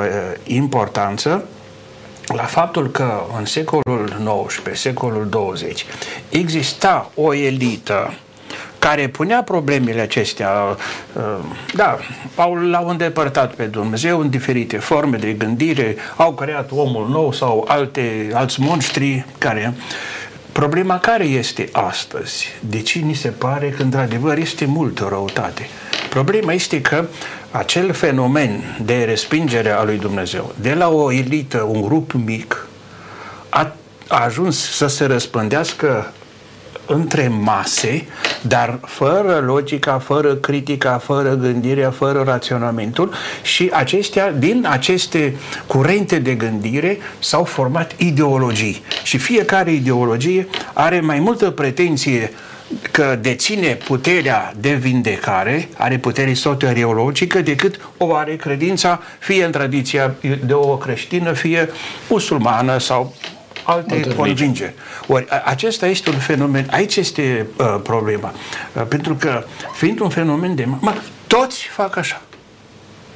importanță la faptul că în secolul XIX, secolul 20, exista o elită care punea problemele acestea, uh, da, au, l-au îndepărtat pe Dumnezeu în diferite forme de gândire, au creat omul nou sau alte, alți monștri care... Problema care este astăzi? De ce ni se pare că într-adevăr este multă răutate? Problema este că acel fenomen de respingere a lui Dumnezeu, de la o elită, un grup mic, a, a ajuns să se răspândească între mase, dar fără logica, fără critica, fără gândirea, fără raționamentul și acestea, din aceste curente de gândire s-au format ideologii. Și fiecare ideologie are mai multă pretenție că deține puterea de vindecare, are putere soteriologică, decât o are credința, fie în tradiția de o creștină, fie musulmană sau alte Alte convingeri. Ori a- acesta este un fenomen, aici este uh, problema. Uh, pentru că, fiind un fenomen de... Mă, toți fac așa.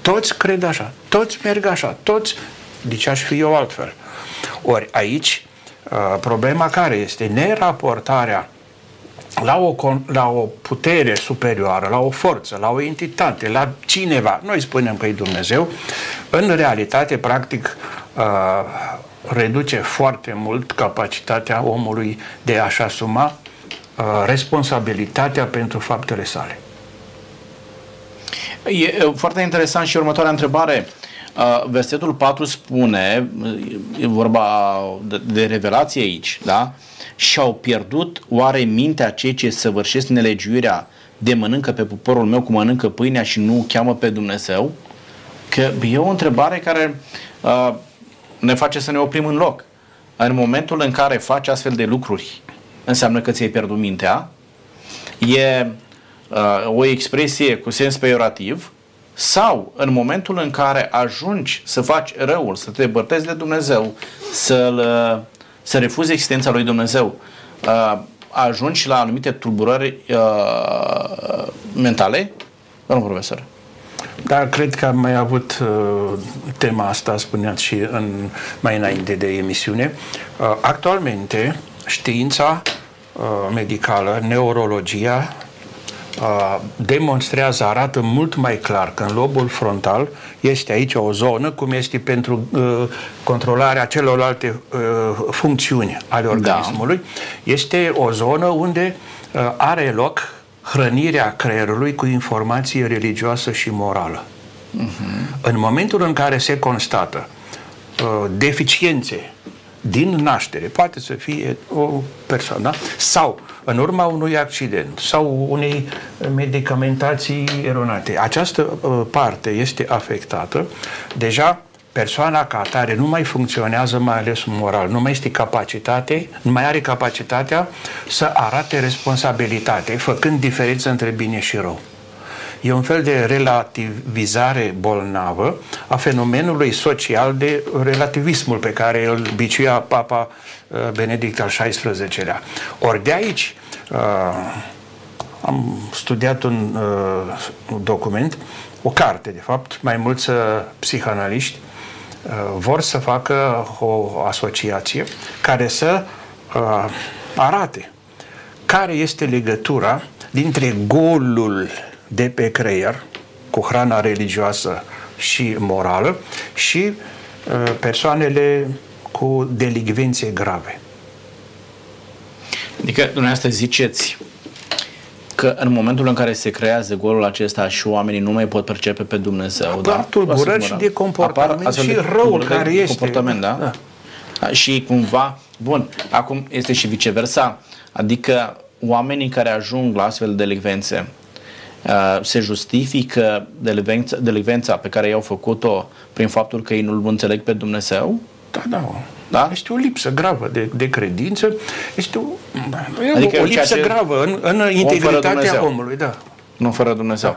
Toți cred așa, toți merg așa, toți, deci aș fi eu altfel. Ori aici, uh, problema care este neraportarea la o, con- la o putere superioară, la o forță, la o entitate, la cineva, noi spunem că e Dumnezeu, în realitate, practic, uh, reduce foarte mult capacitatea omului de a-și asuma uh, responsabilitatea pentru faptele sale. E e foarte interesant și următoarea întrebare. Uh, Versetul 4 spune, e vorba de, de revelație aici, da? Și-au pierdut oare mintea cei ce săvârșesc nelegiuirea de mănâncă pe poporul meu cum mănâncă pâinea și nu cheamă pe Dumnezeu? Că e o întrebare care uh, ne face să ne oprim în loc. În momentul în care faci astfel de lucruri, înseamnă că ți-ai pierdut mintea, e uh, o expresie cu sens peiorativ sau în momentul în care ajungi să faci răul, să te depărtezi de Dumnezeu, să-l, uh, să refuzi existența lui Dumnezeu, uh, ajungi la anumite tulburări uh, mentale? Domnul profesor. Dar cred că am mai avut uh, tema asta, spuneați și în, mai înainte de emisiune. Uh, actualmente, știința uh, medicală, neurologia, uh, demonstrează, arată mult mai clar că în lobul frontal este aici o zonă, cum este pentru uh, controlarea celorlalte uh, funcțiuni ale organismului, este o zonă unde uh, are loc hrănirea creierului cu informație religioasă și morală. Uh-huh. În momentul în care se constată uh, deficiențe din naștere, poate să fie o persoană, sau în urma unui accident sau unei medicamentații eronate, această uh, parte este afectată, deja persoana ca atare nu mai funcționează, mai ales moral, nu mai este capacitate, nu mai are capacitatea să arate responsabilitate, făcând diferență între bine și rău. E un fel de relativizare bolnavă a fenomenului social de relativismul pe care îl biciuia Papa uh, Benedict al XVI-lea. Ori de aici uh, am studiat un uh, document, o carte de fapt, mai mulți uh, psihanaliști uh, vor să facă o asociație care să uh, arate care este legătura dintre golul de pe creier cu hrana religioasă și morală și uh, persoanele cu delicvențe grave. Adică dumneavoastră ziceți că în momentul în care se creează golul acesta și oamenii nu mai pot percepe pe Dumnezeu, Apar da? tulburări și de comportament Apar astfel și de răul tulburări care de este. Comportament, da? Da. da? Și cumva, bun, acum este și viceversa, adică oamenii care ajung la astfel de delicvențe uh, se justifică delicvența, delicvența pe care i-au făcut-o prin faptul că ei nu-L înțeleg pe Dumnezeu? Da, da. Da? Este o lipsă gravă de, de credință, este o, Adică adică o ceea lipsă ce- gravă în, în fără integritatea Dumnezeu. omului, da. Nu fără Dumnezeu. Eu aș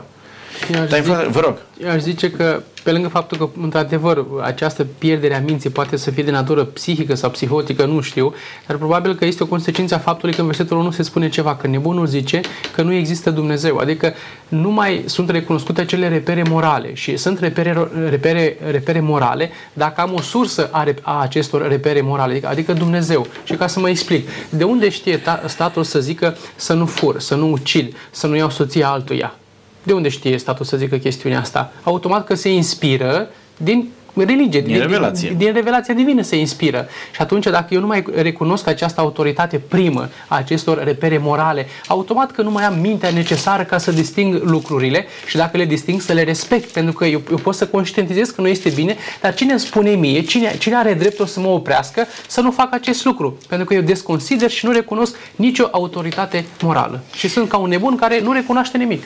Dar, zice- vă rog. Eu aș zice că, pe lângă faptul că, într-adevăr, această pierdere a minții poate să fie de natură psihică sau psihotică, nu știu, dar probabil că este o consecință a faptului că în versetul 1 se spune ceva, că nebunul zice că nu există Dumnezeu, adică nu mai sunt recunoscute acele repere morale și sunt repere, repere, repere morale dacă am o sursă a, rep- a acestor repere morale, adică, adică Dumnezeu. Și ca să mă explic, de unde știe ta, statul să zică să nu fur, să nu ucid, să nu iau soția altuia? De unde știe statul să zică chestiunea asta? Automat că se inspiră din religie, din, revelație. din, din revelația divină se inspiră. Și atunci dacă eu nu mai recunosc această autoritate primă a acestor repere morale, automat că nu mai am mintea necesară ca să disting lucrurile și dacă le disting să le respect, pentru că eu, eu pot să conștientizez că nu este bine, dar cine îmi spune mie, cine, cine are dreptul să mă oprească să nu fac acest lucru? Pentru că eu desconsider și nu recunosc nicio autoritate morală. Și sunt ca un nebun care nu recunoaște nimic.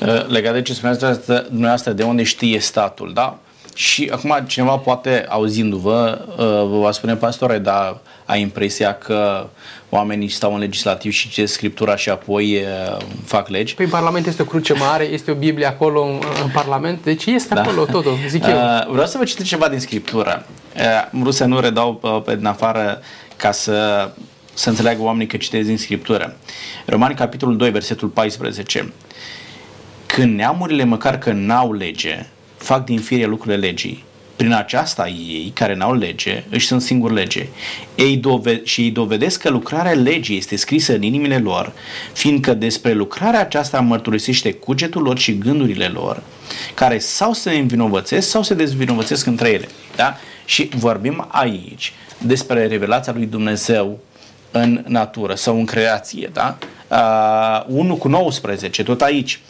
Uh, legat de ce spuneați dumneavoastră, dumneavoastră, de unde știe statul, da? Și acum cineva poate, auzindu-vă, uh, vă va spune, pastore, dar ai impresia că oamenii stau în legislativ și citesc Scriptura și apoi uh, fac legi? Păi Parlament este o cruce mare, este o Biblie acolo în, în Parlament, deci este da. acolo totul, zic eu. Uh, vreau să vă citesc ceva din Scriptură. Vreau să nu redau pe din afară ca să, să înțeleagă oamenii că citesc din Scriptură. Romani, capitolul 2, versetul 14. Când neamurile măcar că n-au lege, fac din fire lucrurile legii. Prin aceasta ei, care n-au lege, își sunt singuri lege. Ei dove- și ei dovedesc că lucrarea legii este scrisă în inimile lor, fiindcă despre lucrarea aceasta mărturisește cugetul lor și gândurile lor, care sau se învinovățesc sau se dezvinovățesc între ele. Da? Și vorbim aici despre revelația lui Dumnezeu în natură sau în creație. Da? Uh, 1 cu 19, tot aici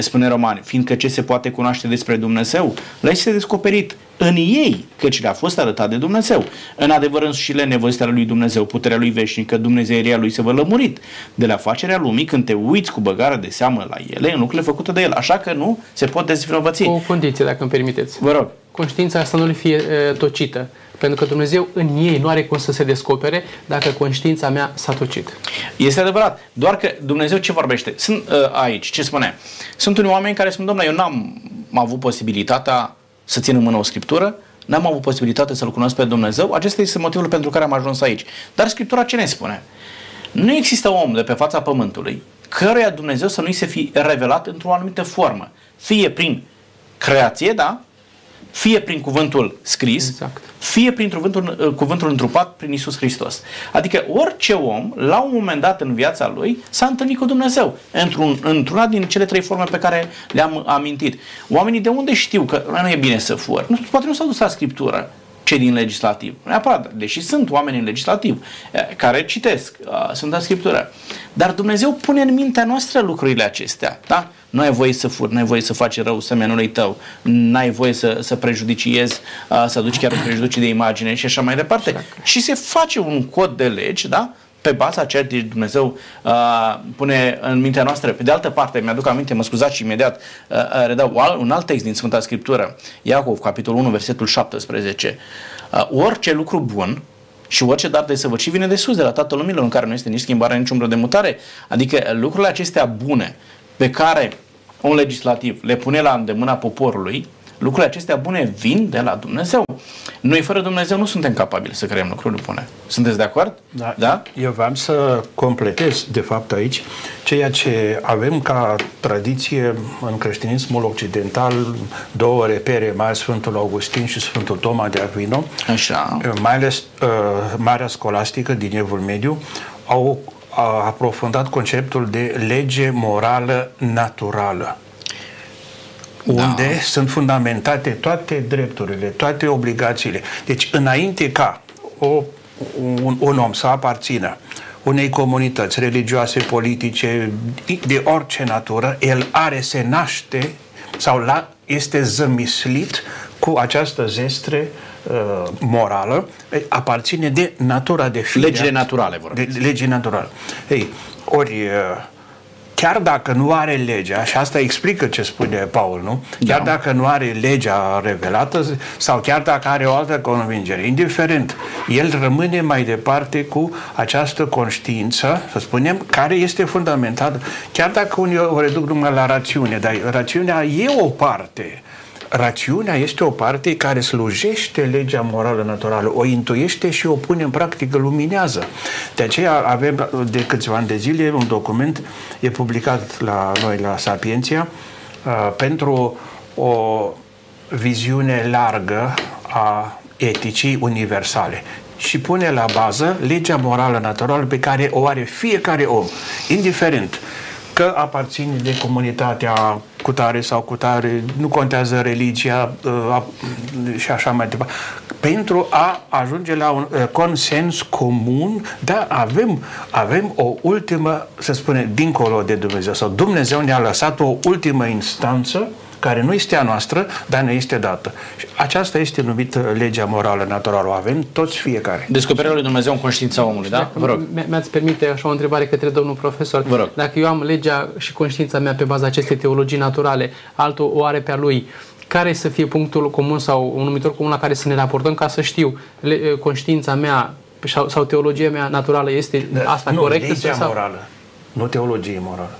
spune Romani, fiindcă ce se poate cunoaște despre Dumnezeu, le este descoperit în ei, căci le-a fost arătat de Dumnezeu. În adevăr însușile nevăzite lui Dumnezeu, puterea lui veșnică, Dumnezeiria lui se vă lămurit de la facerea lumii când te uiți cu băgare de seamă la ele, în lucrurile făcute de el. Așa că nu se pot dezvinovăți. Cu o condiție, dacă îmi permiteți. Vă rog. Conștiința asta nu le fie e, tocită. Pentru că Dumnezeu în ei nu are cum să se descopere dacă conștiința mea s-a tocit. Este adevărat. Doar că Dumnezeu ce vorbește? Sunt uh, aici, ce spune? Sunt unii oameni care spun, domnule, eu n-am avut posibilitatea să țin în mână o scriptură, n-am avut posibilitatea să-L cunosc pe Dumnezeu, acesta este motivul pentru care am ajuns aici. Dar Scriptura ce ne spune? Nu există om de pe fața pământului căruia Dumnezeu să nu-i se fi revelat într-o anumită formă. Fie prin creație, da? Fie prin cuvântul scris, exact. fie prin cuvântul, uh, cuvântul întrupat prin Isus Hristos. Adică orice om, la un moment dat în viața lui, s-a întâlnit cu Dumnezeu într-un, într-una din cele trei forme pe care le-am amintit. Oamenii de unde știu că nu e bine să fur? Nu, poate nu s-au dus la Scriptură cei din legislativ. Neapărat, deși sunt oameni în legislativ care citesc, sunt în Scriptură. Dar Dumnezeu pune în mintea noastră lucrurile acestea. Da? Nu ai voie să furi, nu ai voie să faci rău semenului tău, nu ai voie să, să prejudiciezi, să aduci chiar prejudicii de imagine și așa mai departe. Exact. Și se face un cod de legi, da? Pe baza ceea ce Dumnezeu uh, pune în mintea noastră. Pe de altă parte, mi-aduc aminte, mă scuzați și imediat uh, redau un alt text din Sfânta Scriptură, Iacov, capitolul 1, versetul 17. Uh, orice lucru bun și orice dar de săvârșit vine de sus, de la Tatăl Lumilor, în care nu este nici schimbare, nici umbră de mutare. Adică lucrurile acestea bune pe care un legislativ le pune la îndemâna poporului, lucrurile acestea bune vin de la Dumnezeu. Noi fără Dumnezeu nu suntem capabili să creăm lucruri bune. Sunteți de acord? Da. da? Eu vreau să completez, de fapt, aici ceea ce avem ca tradiție în creștinismul occidental, două repere mai Sfântul Augustin și Sfântul Toma de Aquino, Așa. mai ales uh, Marea Scolastică din Evul Mediu, au a aprofundat conceptul de lege morală naturală unde da. sunt fundamentate toate drepturile, toate obligațiile. Deci, înainte ca o, un, un om să aparțină unei comunități religioase, politice, de orice natură, el are, se naște sau la, este zămislit cu această zestre uh, morală, aparține de natura de fire. Legile naturale, vorbiți. De, legii naturale. Ei, ori uh, chiar dacă nu are legea, și asta explică ce spune Paul, nu? Chiar da. dacă nu are legea revelată sau chiar dacă are o altă convingere, indiferent, el rămâne mai departe cu această conștiință, să spunem, care este fundamentată, chiar dacă unii o reduc numai la rațiune, dar rațiunea e o parte rațiunea este o parte care slujește legea morală naturală, o intuiește și o pune în practică, luminează. De aceea avem de câțiva ani de zile un document, e publicat la noi la Sapienția, uh, pentru o viziune largă a eticii universale și pune la bază legea morală naturală pe care o are fiecare om, indiferent că aparține de comunitatea cu tare sau cu tare, nu contează religia uh, și așa mai departe. Pentru a ajunge la un uh, consens comun, da, avem, avem o ultimă, să spune, dincolo de Dumnezeu, sau Dumnezeu ne-a lăsat o ultimă instanță care nu este a noastră, dar ne este dată. Și aceasta este numită legea morală naturală. O avem toți fiecare. Descoperirea lui Dumnezeu în conștiința omului, da? Vă rog. Mi-ați permite așa o întrebare către domnul profesor. Vă rog. Dacă eu am legea și conștiința mea pe baza acestei teologii naturale, altul o are pe a lui, care să fie punctul comun sau un numitor comun la care să ne raportăm ca să știu le, conștiința mea sau, sau teologia mea naturală este da, asta nu, corectă? legea sau? morală, nu teologie morală.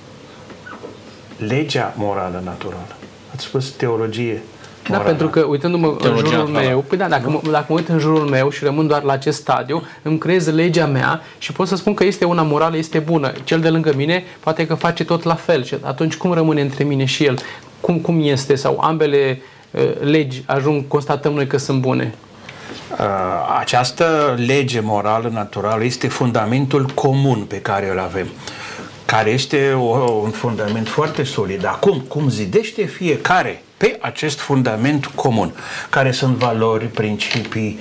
Legea morală naturală. Ați spus teologie da, pentru că uitându-mă în jurul naturală. meu, păi da, dacă, mă, dacă mă uit în jurul meu și rămân doar la acest stadiu, îmi creez legea mea și pot să spun că este una morală, este bună. Cel de lângă mine poate că face tot la fel și atunci cum rămâne între mine și el? Cum, cum este? Sau ambele uh, legi ajung, constatăm noi că sunt bune? Uh, această lege morală naturală este fundamentul comun pe care îl avem care este o, un fundament foarte solid. Acum, cum zidește fiecare pe acest fundament comun, care sunt valori, principii,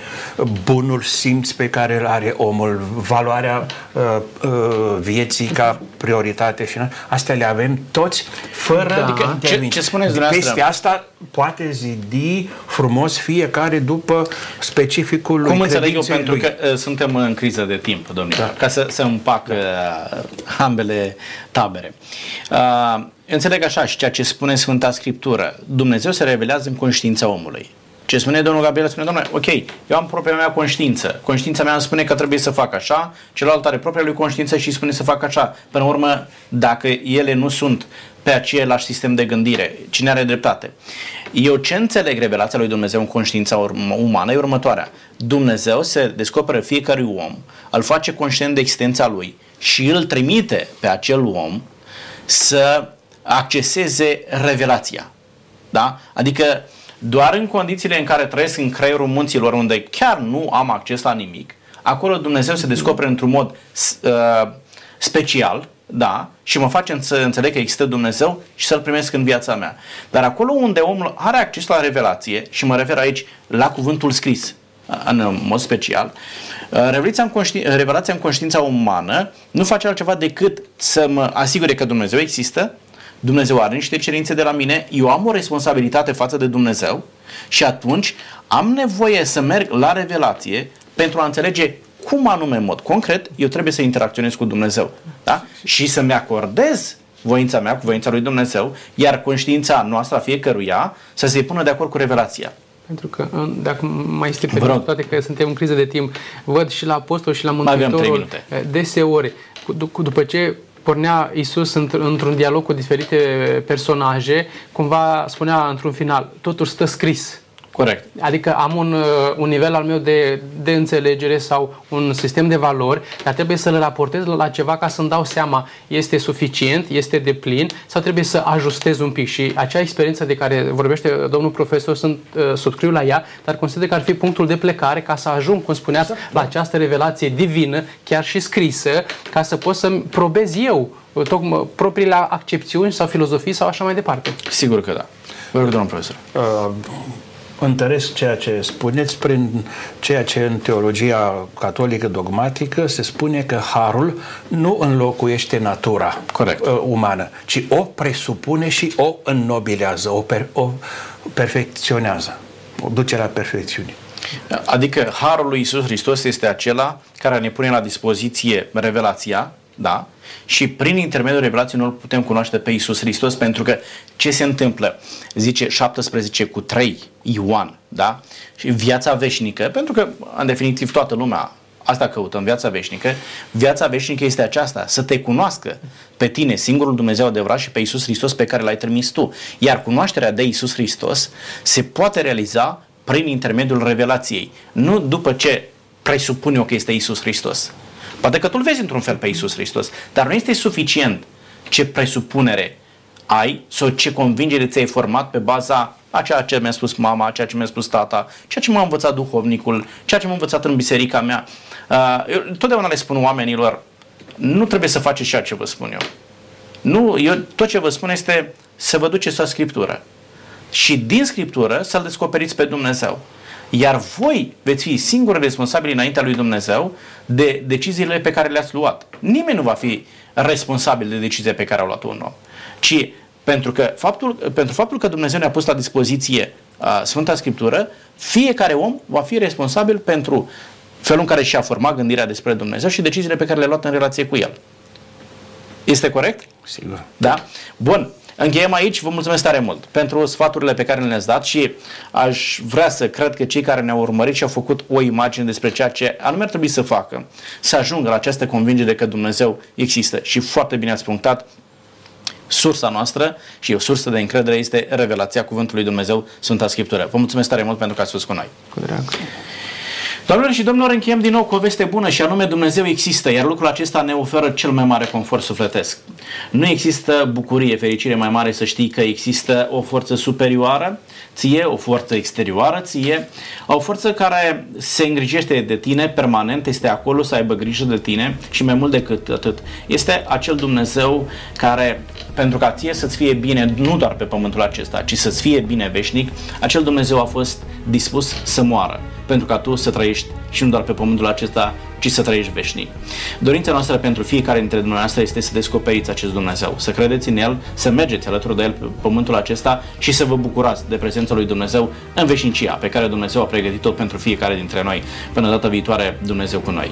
bunul simț pe care îl are omul, valoarea uh, uh, vieții ca prioritate și astea le avem toți fără da. adică, ce, ce spuneți dumneavoastră? Peste asta poate zidi frumos fiecare după specificul lui Cum înțeleg eu, credinței pentru lui. că uh, suntem în criză de timp, domnule, Da. ca să se împacă uh, ambele tabere. Uh, înțeleg așa și ceea ce spune Sfânta Scriptură. Dumnezeu se revelează în conștiința omului. Ce spune domnul Gabriel? Spune, domnule, ok, eu am propria mea conștiință. Conștiința mea îmi spune că trebuie să fac așa, celălalt are propria lui conștiință și îi spune să fac așa. Până la urmă, dacă ele nu sunt pe același sistem de gândire, cine are dreptate? Eu ce înțeleg revelația lui Dumnezeu în conștiința urm- umană e următoarea. Dumnezeu se descoperă fiecărui om, îl face conștient de existența lui și îl trimite pe acel om să acceseze revelația. Da? Adică doar în condițiile în care trăiesc în creierul munților, unde chiar nu am acces la nimic, acolo Dumnezeu se descoperă într-un mod uh, special, da, și mă face să înțeleg că există Dumnezeu și să-L primesc în viața mea. Dar acolo unde omul are acces la revelație, și mă refer aici la cuvântul scris, în mod special, revelația în, conști- revelația în conștiința umană nu face altceva decât să mă asigure că Dumnezeu există, Dumnezeu are niște cerințe de la mine, eu am o responsabilitate față de Dumnezeu și atunci am nevoie să merg la revelație pentru a înțelege cum anume, în mod concret, eu trebuie să interacționez cu Dumnezeu. Da? Și să-mi acordez voința mea cu voința lui Dumnezeu, iar conștiința noastră a fiecăruia să se pună de acord cu revelația. Pentru că, în- dacă mai este Vă rog. pe toate că suntem în criză de timp, văd și la apostol și la Mai avem trei Mântuitorul minute. deseori, cu, cu, după ce pornea Isus într- într-un dialog cu diferite personaje, cumva spunea într-un final, totul stă scris. Corect. Adică am un, uh, un nivel al meu de, de înțelegere sau un sistem de valori, dar trebuie să-l raportez la ceva ca să-mi dau seama este suficient, este de plin sau trebuie să ajustez un pic. Și acea experiență de care vorbește domnul profesor, sunt, uh, subscriu la ea, dar consider că ar fi punctul de plecare ca să ajung, cum spuneați, la această revelație divină, chiar și scrisă, ca să pot să-mi probez eu uh, tocmai propriile accepțiuni sau filozofii sau așa mai departe. Sigur că da. Vă rog, domnul profesor. uh, întăresc ceea ce spuneți prin ceea ce în teologia catolică dogmatică se spune că harul nu înlocuiește natura Corect. uh, umană, ci o presupune și o înnobilează, o, per, o perfecționează, o duce la perfecțiune. Adică harul lui Isus Hristos este acela care ne pune la dispoziție revelația, da? Și prin intermediul revelației noi îl putem cunoaște pe Isus Hristos pentru că ce se întâmplă? Zice 17 cu 3 Ioan, da? Și viața veșnică, pentru că în definitiv toată lumea asta căută în viața veșnică. Viața veșnică este aceasta, să te cunoască pe tine, singurul Dumnezeu adevărat și pe Isus Hristos pe care l-ai trimis tu. Iar cunoașterea de Isus Hristos se poate realiza prin intermediul revelației, nu după ce presupun eu că este Isus Hristos. Poate că tu îl vezi într-un fel pe Isus Hristos, dar nu este suficient ce presupunere ai sau ce convingere ți-ai format pe baza a ceea ce mi-a spus mama, a ceea ce mi-a spus tata, ceea ce m-a învățat duhovnicul, ceea ce m-a învățat în biserica mea. Uh, Eu totdeauna le spun oamenilor, nu trebuie să faceți ceea ce vă spun eu. Nu, eu, tot ce vă spun este să vă duceți la Scriptură. Și din Scriptură să-L descoperiți pe Dumnezeu. Iar voi veți fi singuri responsabili înaintea lui Dumnezeu de deciziile pe care le-ați luat. Nimeni nu va fi responsabil de decizia pe care a luat un om. Ci pentru, că faptul, pentru faptul că Dumnezeu ne-a pus la dispoziție uh, Sfânta Scriptură, fiecare om va fi responsabil pentru felul în care și-a format gândirea despre Dumnezeu și deciziile pe care le-a luat în relație cu El. Este corect? Sigur. Da? Bun. Încheiem aici, vă mulțumesc tare mult pentru sfaturile pe care le-ați dat și aș vrea să cred că cei care ne-au urmărit și au făcut o imagine despre ceea ce anume ar trebui să facă, să ajungă la această convingere că Dumnezeu există. Și foarte bine ați punctat, sursa noastră și o sursă de încredere este revelația Cuvântului Dumnezeu, Sfânta Scriptură. Vă mulțumesc tare mult pentru că ați fost cu noi. Cu drag. Doamnelor și domnilor, încheiem din nou cu o veste bună și anume Dumnezeu există, iar lucrul acesta ne oferă cel mai mare confort sufletesc. Nu există bucurie, fericire mai mare să știi că există o forță superioară ție, o forță exterioară ție, o forță care se îngrijește de tine permanent, este acolo să aibă grijă de tine și mai mult decât atât. Este acel Dumnezeu care, pentru ca ție să-ți fie bine, nu doar pe pământul acesta, ci să-ți fie bine veșnic, acel Dumnezeu a fost dispus să moară pentru ca tu să trăiești și nu doar pe pământul acesta, ci să trăiești veșnic. Dorința noastră pentru fiecare dintre dumneavoastră este să descoperiți acest Dumnezeu, să credeți în El, să mergeți alături de El pe pământul acesta și să vă bucurați de prezența lui Dumnezeu în veșnicia pe care Dumnezeu a pregătit-o pentru fiecare dintre noi. Până data viitoare, Dumnezeu cu noi.